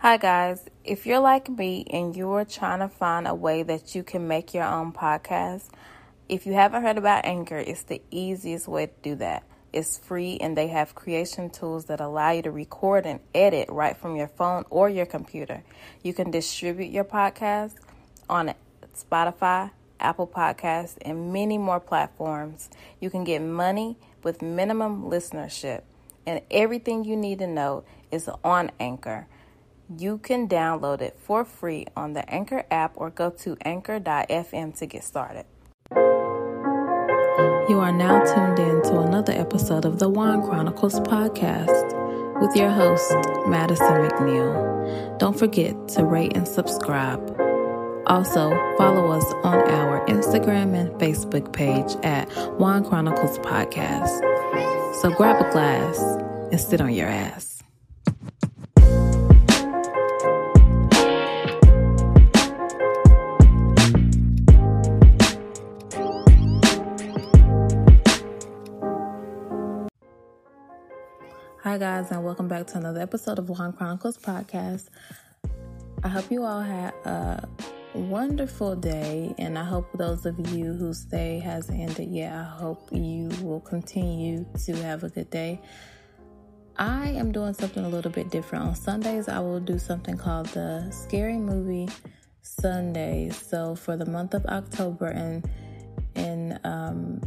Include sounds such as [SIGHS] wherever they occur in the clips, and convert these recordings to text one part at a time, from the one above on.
Hi, guys. If you're like me and you're trying to find a way that you can make your own podcast, if you haven't heard about Anchor, it's the easiest way to do that. It's free and they have creation tools that allow you to record and edit right from your phone or your computer. You can distribute your podcast on Spotify, Apple Podcasts, and many more platforms. You can get money with minimum listenership, and everything you need to know is on Anchor. You can download it for free on the Anchor app or go to anchor.fm to get started. You are now tuned in to another episode of the Wine Chronicles podcast with your host, Madison McNeil. Don't forget to rate and subscribe. Also, follow us on our Instagram and Facebook page at Wine Chronicles Podcast. So grab a glass and sit on your ass. Hi, guys, and welcome back to another episode of Wine Chronicles podcast. I hope you all had a wonderful day, and I hope those of you whose day hasn't ended yet, I hope you will continue to have a good day. I am doing something a little bit different. On Sundays, I will do something called the Scary Movie Sundays. So for the month of October, and and um,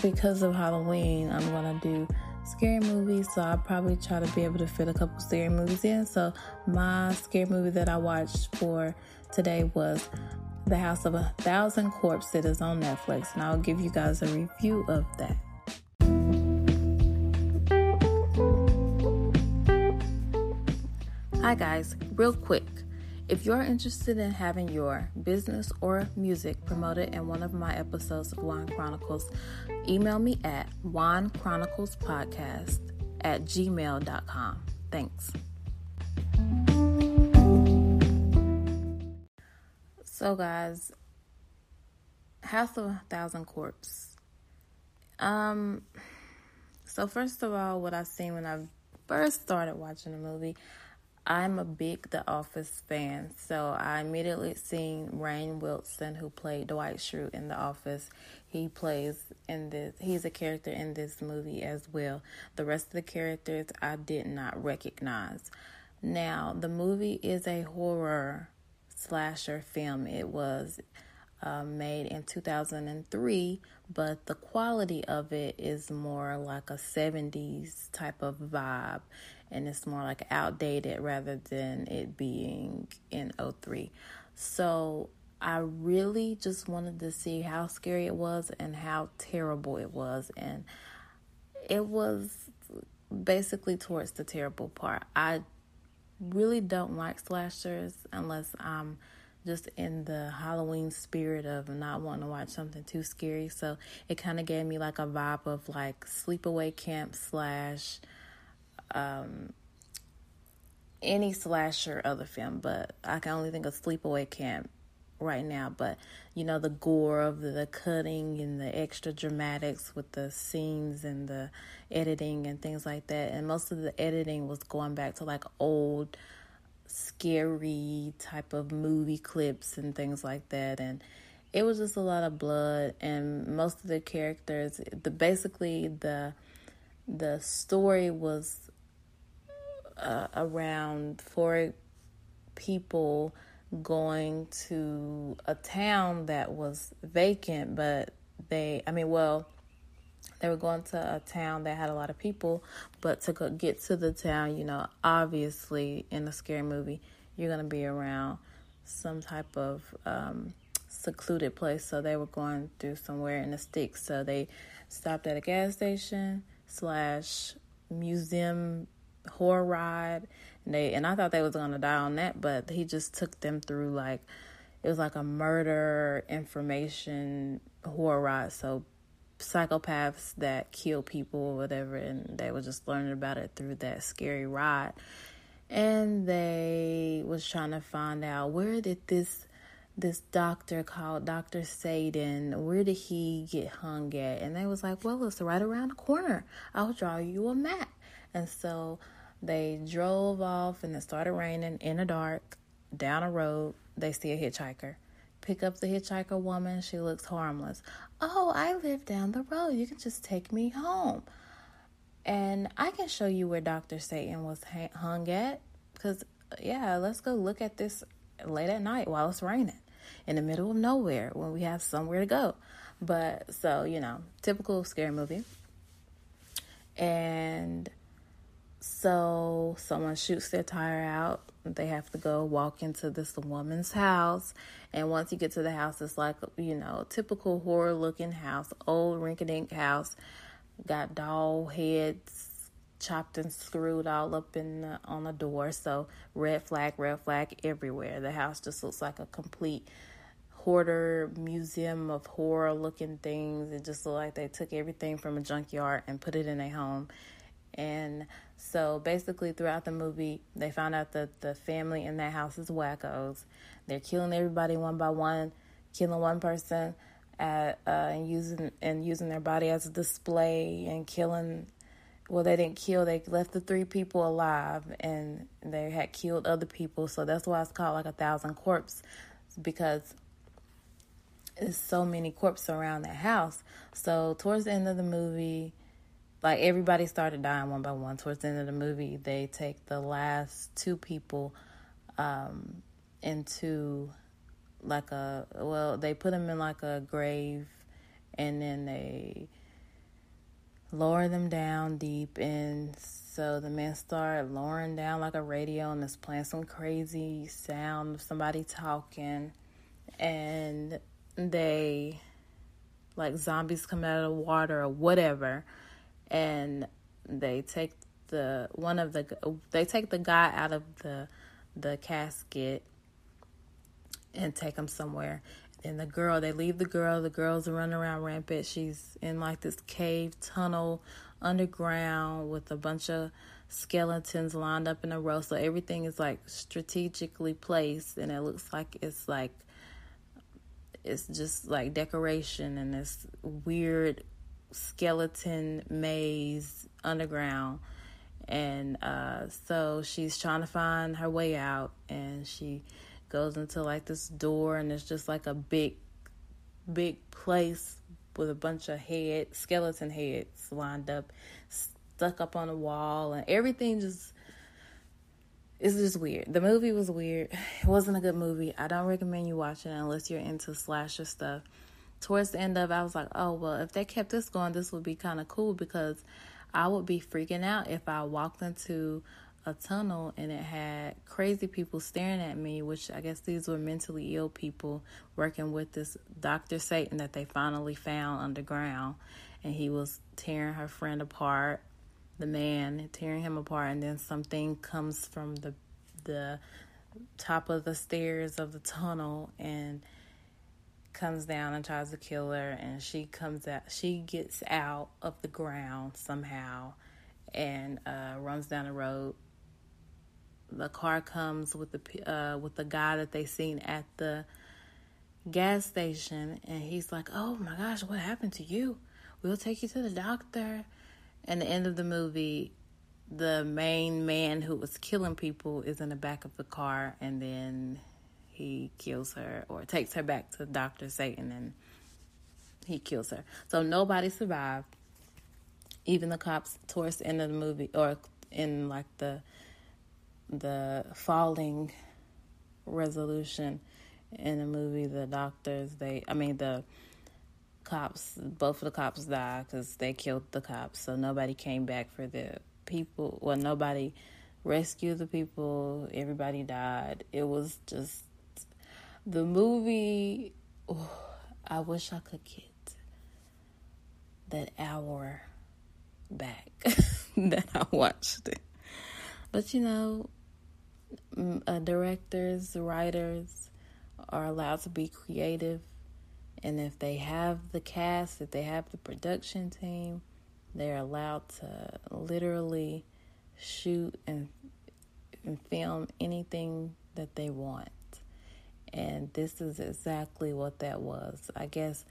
because of Halloween, I'm gonna do scary movies, so I'll probably try to be able to fit a couple scary movies in. So, my scary movie that I watched for today was The House of a Thousand Corpses on Netflix, and I'll give you guys a review of that. Hi, guys, real quick. If you're interested in having your business or music promoted in one of my episodes of Wine Chronicles, email me at winechroniclespodcast at gmail.com. Thanks. So, guys, House of a Thousand Corpse. Um, so first of all, what I've seen when I first started watching the movie, I'm a big The Office fan, so I immediately seen Rainn Wilson, who played Dwight Schrute in The Office. He plays in this. He's a character in this movie as well. The rest of the characters I did not recognize. Now, the movie is a horror slasher film. It was uh, made in 2003, but the quality of it is more like a 70s type of vibe and it's more like outdated rather than it being in 03. So I really just wanted to see how scary it was and how terrible it was. And it was basically towards the terrible part. I really don't like slashers unless I'm just in the Halloween spirit of not wanting to watch something too scary. So it kind of gave me like a vibe of like sleepaway camp slash um, any slasher other film, but I can only think of Sleepaway Camp right now. But you know, the gore of the, the cutting and the extra dramatics with the scenes and the editing and things like that. And most of the editing was going back to like old, scary type of movie clips and things like that. And it was just a lot of blood and most of the characters the basically the the story was uh, around four people going to a town that was vacant, but they, I mean, well, they were going to a town that had a lot of people, but to get to the town, you know, obviously in a scary movie, you're going to be around some type of um, secluded place. So they were going through somewhere in the sticks. So they stopped at a gas station slash museum horror ride. And they and I thought they was gonna die on that, but he just took them through like it was like a murder information horror ride. So psychopaths that kill people or whatever, and they were just learning about it through that scary ride. And they was trying to find out where did this this doctor called Dr. Satan, where did he get hung at? And they was like, Well, it's right around the corner. I'll draw you a map. And so they drove off and it started raining in the dark down a road. They see a hitchhiker. Pick up the hitchhiker woman. She looks harmless. Oh, I live down the road. You can just take me home. And I can show you where Dr. Satan was hung at. Because, yeah, let's go look at this late at night while it's raining in the middle of nowhere when we have somewhere to go. But so, you know, typical scary movie. And so someone shoots their tire out. They have to go walk into this woman's house. And once you get to the house, it's like, you know, typical horror looking house, old rinky dink house. Got doll heads chopped and screwed all up in the, on the door. So red flag, red flag everywhere. The house just looks like a complete hoarder museum of horror looking things. It just looked like they took everything from a junkyard and put it in a home. And so basically, throughout the movie, they found out that the family in that house is wackos. They're killing everybody one by one, killing one person. At, uh, and using and using their body as a display and killing well they didn't kill they left the three people alive and they had killed other people so that's why it's called like a thousand corpse because there's so many corpses around that house so towards the end of the movie like everybody started dying one by one. Towards the end of the movie they take the last two people um, into like a well they put them in like a grave and then they lower them down deep. And so the men start lowering down like a radio and it's playing some crazy sound of somebody talking. And they like zombies come out of the water or whatever and they take the one of the they take the guy out of the the casket and take him somewhere. And the girl they leave the girl the girl's running around rampant. She's in like this cave tunnel underground with a bunch of skeletons lined up in a row. So everything is like strategically placed and it looks like it's like it's just like decoration and this weird skeleton maze underground and uh, so she's trying to find her way out and she goes into like this door and it's just like a big big place with a bunch of head skeleton heads lined up stuck up on the wall and everything just it's just weird. The movie was weird. [SIGHS] It wasn't a good movie. I don't recommend you watching it unless you're into slasher stuff. Towards the end of it, I was like, oh, well, if they kept this going, this would be kind of cool because I would be freaking out if I walked into a tunnel and it had crazy people staring at me, which I guess these were mentally ill people working with this Dr. Satan that they finally found underground. And he was tearing her friend apart, the man tearing him apart, and then something comes from the the top of the stairs of the tunnel and comes down and tries to kill her and she comes out she gets out of the ground somehow and uh, runs down the road the car comes with the uh, with the guy that they seen at the gas station, and he's like, "Oh my gosh, what happened to you? We'll take you to the doctor." And the end of the movie, the main man who was killing people is in the back of the car, and then he kills her or takes her back to Doctor Satan, and he kills her. So nobody survived. Even the cops towards the end of the movie, or in like the the falling resolution in the movie. The doctors, they, I mean, the cops, both of the cops died because they killed the cops. So nobody came back for the people. Well, nobody rescued the people. Everybody died. It was just the movie. Oh, I wish I could get that hour back [LAUGHS] that I watched it. But you know, uh, directors, writers are allowed to be creative. And if they have the cast, if they have the production team, they're allowed to literally shoot and, and film anything that they want. And this is exactly what that was. I guess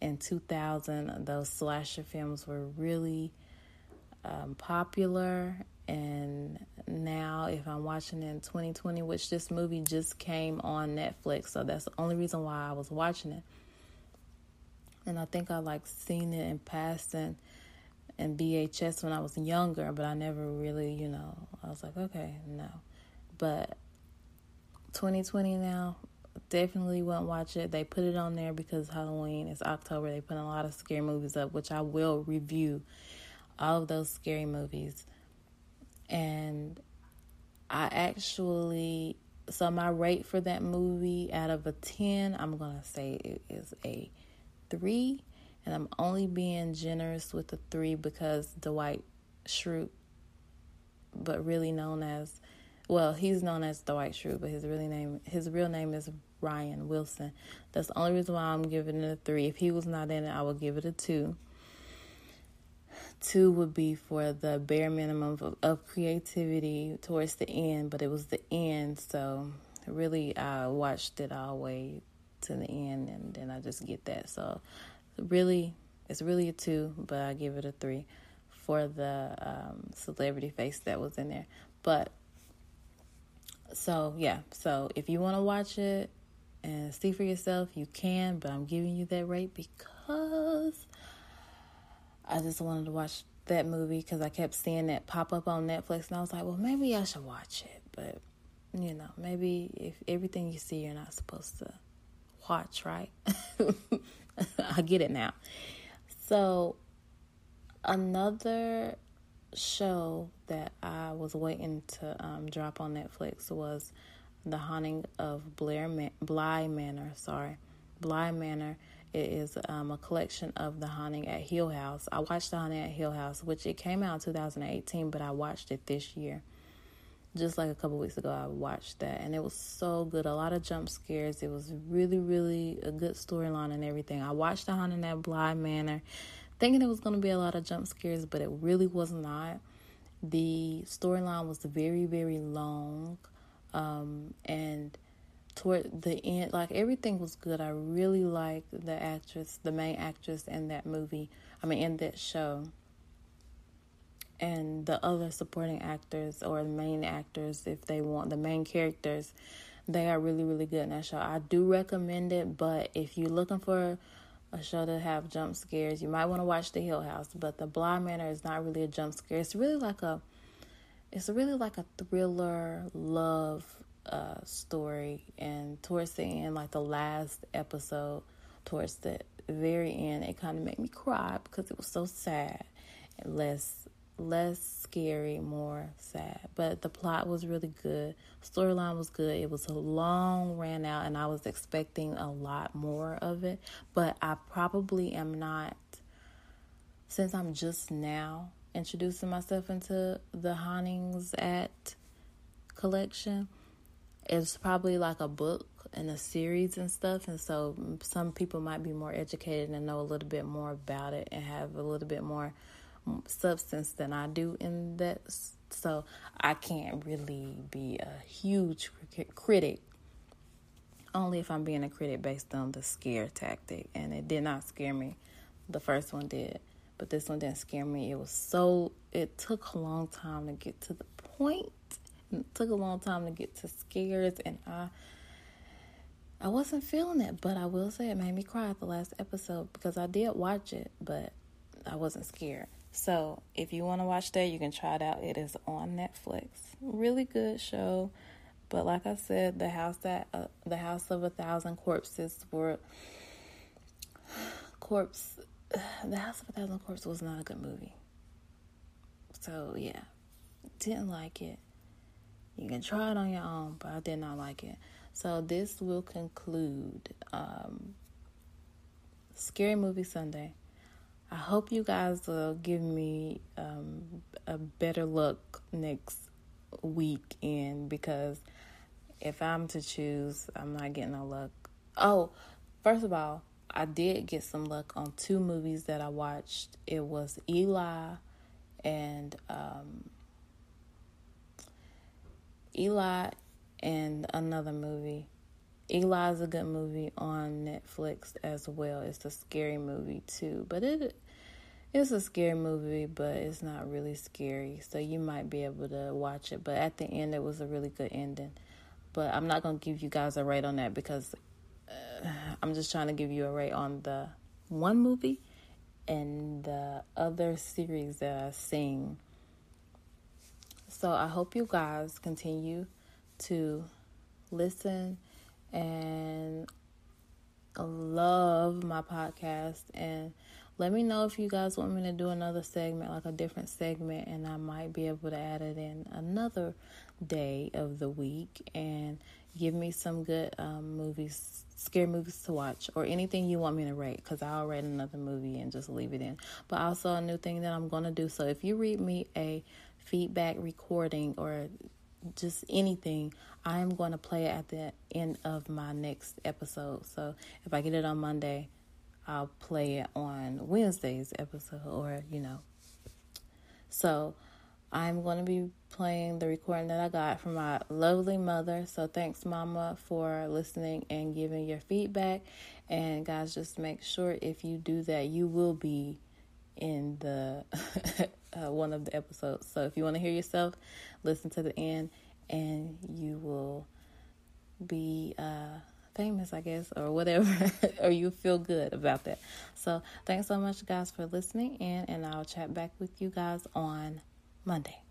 in 2000, those slasher films were really um, popular. And now, if I'm watching in 2020, which this movie just came on Netflix, so that's the only reason why I was watching it. And I think I like seen it in passing and VHS when I was younger, but I never really, you know, I was like, okay, no. But 2020 now, definitely won't watch it. They put it on there because Halloween is October. They put a lot of scary movies up, which I will review all of those scary movies. And I actually, so my rate for that movie out of a 10, I'm going to say it is a 3 and I'm only being generous with the three because Dwight Schrute, but really known as, well, he's known as Dwight Schrute, but his really name, his real name is Ryan Wilson. That's the only reason why I'm giving it a three. If he was not in it, I would give it a two. Two would be for the bare minimum of, of creativity towards the end, but it was the end, so really I watched it all the way to the end, and then I just get that. So really, it's really a two, but I give it a three for the um, celebrity face that was in there. But so yeah, so if you want to watch it and see for yourself, you can. But I'm giving you that rate because I just wanted to watch that movie because I kept seeing that pop up on Netflix, and I was like, well, maybe I should watch it. But you know, maybe if everything you see, you're not supposed to watch, right? [LAUGHS] I get it now. So, another show that I was waiting to um, drop on Netflix was The Haunting of Blair Man- Bly Manor. Sorry, Bly Manor. It is um, a collection of The Haunting at Hill House. I watched The Haunting at Hill House, which it came out in 2018, but I watched it this year just like a couple weeks ago i watched that and it was so good a lot of jump scares it was really really a good storyline and everything i watched the haunting at bly manor thinking it was going to be a lot of jump scares but it really was not the storyline was very very long um, and toward the end like everything was good i really liked the actress the main actress in that movie i mean in that show and the other supporting actors or the main actors, if they want the main characters, they are really, really good in that show. I do recommend it, but if you're looking for a show to have jump scares, you might want to watch The Hill House. But The Bly Manor is not really a jump scare. It's really like a, it's really like a thriller love uh, story. And towards the end, like the last episode, towards the very end, it kind of made me cry because it was so sad and less less scary, more sad. But the plot was really good. Storyline was good. It was a long ran out and I was expecting a lot more of it, but I probably am not since I'm just now introducing myself into the hauntings at collection. It's probably like a book and a series and stuff and so some people might be more educated and know a little bit more about it and have a little bit more substance than I do in that. So I can't really be a huge critic. Only if I'm being a critic based on the scare tactic. And it did not scare me. The first one did. But this one didn't scare me. It was so, it took a long time to get to the point. It took a long time to get to scares. And I, I wasn't feeling it. But I will say it made me cry at the last episode because I did watch it. But I wasn't scared. So if you want to watch that, you can try it out. It is on Netflix. Really good show. But like I said, the house that uh, the house of a thousand corpses were [SIGHS] corpse. [SIGHS] The house of a thousand corpses was not a good movie. So yeah, didn't like it. You can try it on your own, but I did not like it. So this will conclude um, Scary Movie Sunday. I hope you guys will give me um, a better look next weekend because if I'm to choose, I'm not getting a luck. Oh, first of all, I did get some luck on two movies that I watched. It was Eli and um, Eli and another movie. Eli is a good movie on Netflix as well. It's a scary movie too, but it it's a scary movie, but it's not really scary. So you might be able to watch it. But at the end, it was a really good ending. But I'm not gonna give you guys a rate on that because I'm just trying to give you a rate on the one movie and the other series that I've seen. So I hope you guys continue to listen and love my podcast and let me know if you guys want me to do another segment like a different segment and I might be able to add it in another day of the week and give me some good um, movies scary movies to watch or anything you want me to rate because I'll rate another movie and just leave it in but also a new thing that I'm going to do so if you read me a feedback recording or just anything, I am going to play it at the end of my next episode. So if I get it on Monday, I'll play it on Wednesday's episode, or you know. So I'm going to be playing the recording that I got from my lovely mother. So thanks, Mama, for listening and giving your feedback. And guys, just make sure if you do that, you will be in the [LAUGHS] uh, one of the episodes. So if you want to hear yourself, listen to the end, and you will be uh, famous, I guess, or whatever, [LAUGHS] or you feel good about that. So thanks so much, guys, for listening in, and I'll chat back with you guys on Monday.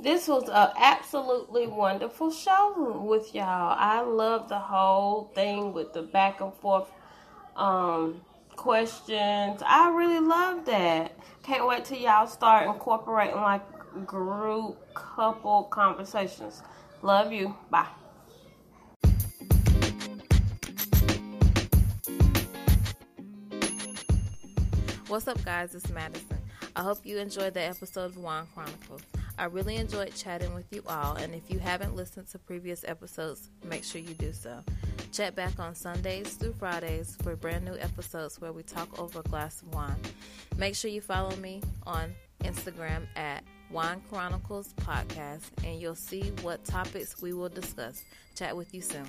This was an absolutely wonderful show with y'all. I love the whole thing with the back and forth um, questions. I really love that. Can't wait till y'all start incorporating like group couple conversations. Love you. Bye. What's up, guys? It's Madison. I hope you enjoyed the episode of Wine Chronicles. I really enjoyed chatting with you all, and if you haven't listened to previous episodes, make sure you do so. Check back on Sundays through Fridays for brand new episodes where we talk over a glass of wine. Make sure you follow me on Instagram at Wine Chronicles Podcast, and you'll see what topics we will discuss. Chat with you soon.